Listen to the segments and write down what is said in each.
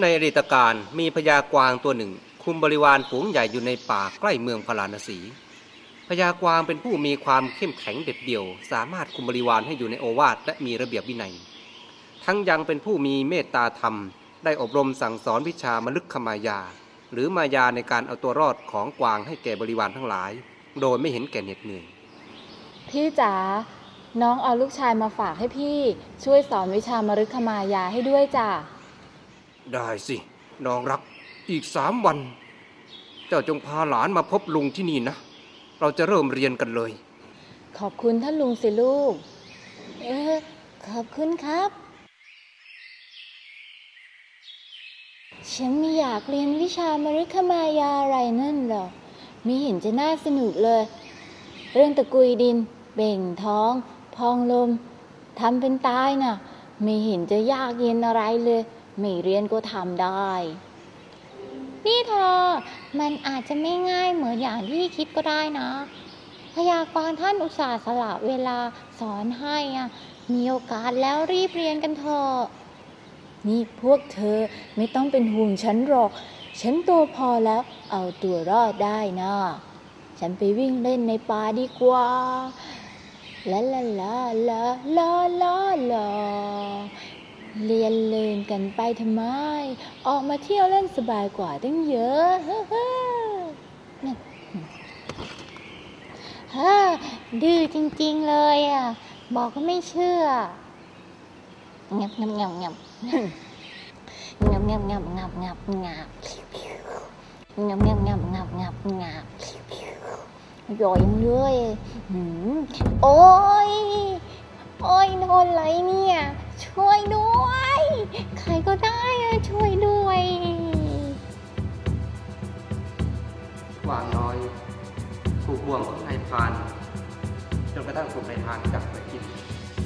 ในอดีตการมีพญากวางตัวหนึ่ง คุมบริวารฝูงใหญ่อยู่ในป่าใกล้เมืองพาราณสีพญากวางเป็นผู้มีความเข้มแข็งเด็ดเดี่ยว สามารถคุมบริวารให้อยู่ในโอวาทและมีระเบียบวินัย ทั้งยังเป็นผู้มีเมตตาธรรม ได้อบรมสั่งสอนวิชามลึกขมายา หรือมายาในการเอาตัวรอดของกวางให้แก่บริวารทั้งหลาย โดยไม่เห็นแก่เหน็ดเหนื่อยพี่จ๋าน้องเอาลูกชายมาฝากให้พี่ช่วยสอนวิชามฤคมายาให้ด้วยจ้ะ ได้สิน้องรักอีกสามวัน เจ้าจงพาหลานมาพบลุงที่นี่นะ เราจะเริ่มเรียนกันเลย ขอบคุณท่านลุงสิลูก เออขอบคุณครับ ฉันไม่อยากเรียนวิชามฤคมายาอะไรนั่นหรอกไม่เห็นจะน่าสนุกเลย เรื่องตะกุยดิน เบ่งท้อง พองลมทำเป็นตายน่ะ ไม่เห็นจะยากเย็นอะไรเลย ไม่เรียนก็ทำได้ นี่เธอ มันอาจจะไม่ง่ายเหมือนอย่างที่คิดก็ได้นะ พยากรณ์ท่านอุตส่าห์สละเวลาสอนให้อะ มีโอกาสแล้วรีบเรียนกันเถอะนี่พวกเธอไม่ต้องเป็นห่วงฉันหรอก ฉันโตพอแล้วเอาตัวรอดได้นะ ฉันไปวิ่งเล่นในป่าดีกว่าลาลาลาลาลาลาลา เรียนเล่นกันไปทำไม ออกมาเที่ยวเล่นสบายกว่าตั้งเยอะเฮ้อนั่นฮ่าดื้อจริงๆเลยอะ บอกก็ไม่เชื่องับงับงับงับงับงับงับงับงับงับงับงับงับงับงับงับย่อยเลยโอ้ย ใครก็ได้อะช่วยด้วย กวางน้อย ถูกบ่วงของนายพรานจนกระทั่งถูกนายพรานจับไปกิน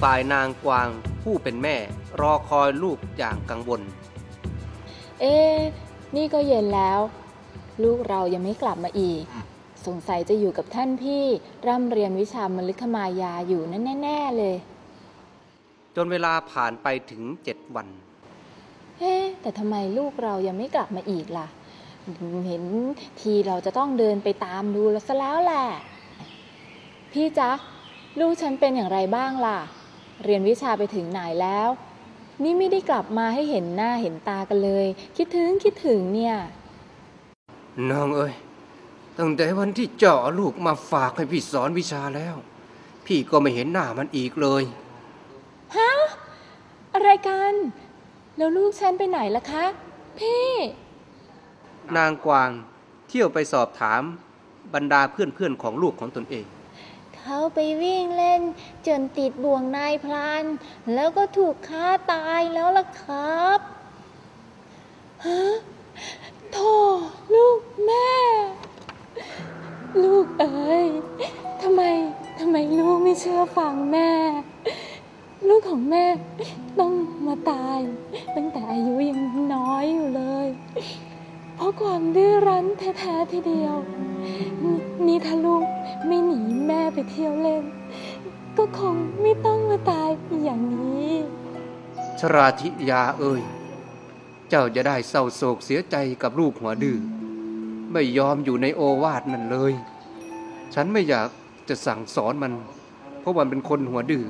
ฝ่ายนางกวางผู้เป็นแม่ รอคอยลูกอย่างกังวล เอ๊ะนี่ก็เย็นแล้ว ลูกเรายังไม่กลับมาอีก สงสัยจะอยู่กับท่านพี่ ร่ำเรียนวิชามฤคมายาอยู่นั่นแน่ ๆ เลย จนเวลาผ่านไปถึงเจ็ดวัน เอ๊ะแต่ทำไมลูกเรายังไม่กลับมาอีกล่ะ เห็นทีเราจะต้องเดินไปตามดูแล้วซะแล้วแหละ พี่จ๊ะ ลูกฉันเป็นอย่างไรบ้างล่ะ เรียนวิชาไปถึงไหนแล้ว นี่ไม่ได้กลับมาให้เห็นหน้าเห็นตากันเลย คิดถึงคิดถึงเนี่ย น้องเอ้ย ตั้งแต่วันที่เจาะลูกมาฝากให้พี่สอนวิชาแล้ว พี่ก็ไม่เห็นหน้ามันอีกเลยฮะอะไรกัน แล้วลูกฉันไปไหนล่ะคะ พี่ นางกวางเที่ยวไปสอบถามบรรดาเพื่อนๆของลูกของตนเอง เขาไปวิ่งเล่นจนติดบ่วงนายพราน แล้วก็ถูกฆ่าตายแล้วล่ะครับฮะโธ่ลูกแม่ ลูกเอ๋ยทำไมทำไมลูกไม่เชื่อฟังแม่ ลูกของแม่ต้องมาตาย ตั้งแต่อายุยังน้อยอยู่เลย เพราะความดื้อรั้นแท้ๆทีเดียว นี่ถ้าลูกไม่หนีแม่ไปเที่ยวเล่น ก็คงไม่ต้องมาตายอย่างนี้ ชราธิยาเอ่ยเจ้าจะได้เศร้าโศกเสียใจกับลูกหัวดื้อไม่ยอมอยู่ในโอวาทนั่นเลย ฉันไม่อยากจะสั่งสอนมัน เพราะมันเป็นคนหัวดื้อ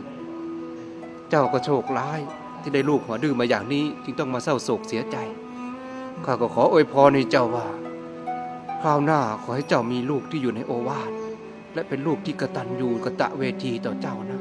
เจ้าก็โชคร้าย ที่ได้ลูกหัวดื้อมาอย่างนี้จึงต้องมาเศร้าโศกเสียใจ ข้าก็ขออวยพรให้เจ้าว่า คราวหน้าขอให้เจ้ามีลูกที่อยู่ในโอวาทและเป็นลูกที่กระตันยูกระตะเวทีต่อเจ้านะ